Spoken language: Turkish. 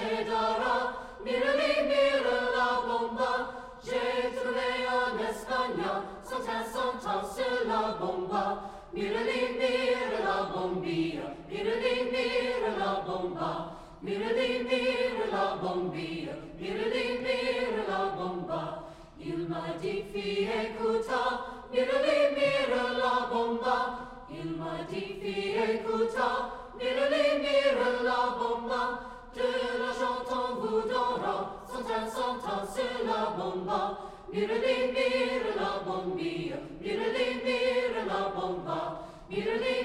شجرة Mirali mirala la bomba J'ai trouvé en Espagne Santa bomba Mirali mirala la bombilla Mirali mirala la bomba Mirali mirala la bombilla Mirali mirala la bomba Il m'a dit fille écouta mirala la bomba Il m'a dit fille écouta cent cent sur la bomba. Mirali mira la bombia, mirali mira la bomba. Mirali